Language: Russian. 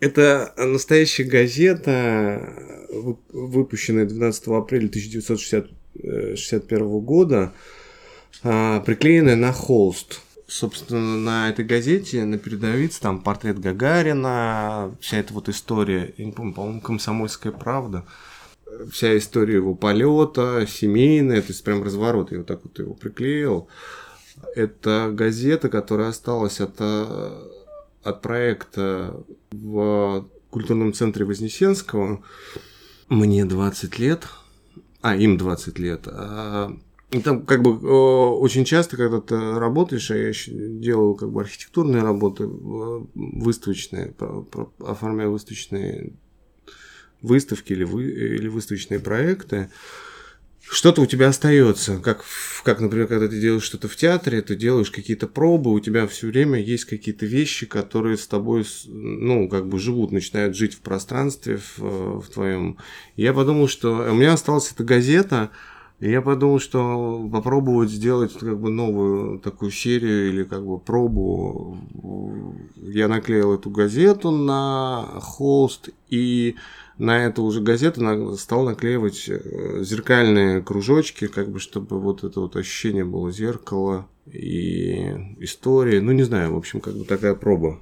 Это настоящая газета, выпущенная 12 апреля 1961 года, а, приклеенная на холст. Собственно, на этой газете, на передовице, там портрет Гагарина, вся эта вот история, я не помню, по-моему, «Комсомольская правда», вся история его полета, семейная, то есть прям разворот, я вот так вот его приклеил. Это газета, которая осталась от, от проекта в культурном центре Вознесенского. Мне 20 лет, а им 20 лет. А там как бы очень часто, когда ты работаешь, а я делал как бы архитектурные работы, выставочные, оформляю выставочные выставки или, вы, или выставочные проекты, что-то у тебя остается, как, как, например, когда ты делаешь что-то в театре, ты делаешь какие-то пробы, у тебя все время есть какие-то вещи, которые с тобой, ну, как бы живут, начинают жить в пространстве, в, в твоем. Я подумал, что у меня осталась эта газета, и я подумал, что попробовать сделать как бы новую такую серию или как бы пробу. Я наклеил эту газету на холст и на эту уже газету стал наклеивать э, зеркальные кружочки, как бы чтобы вот это вот ощущение было зеркала и истории. Ну, не знаю, в общем, как бы такая проба.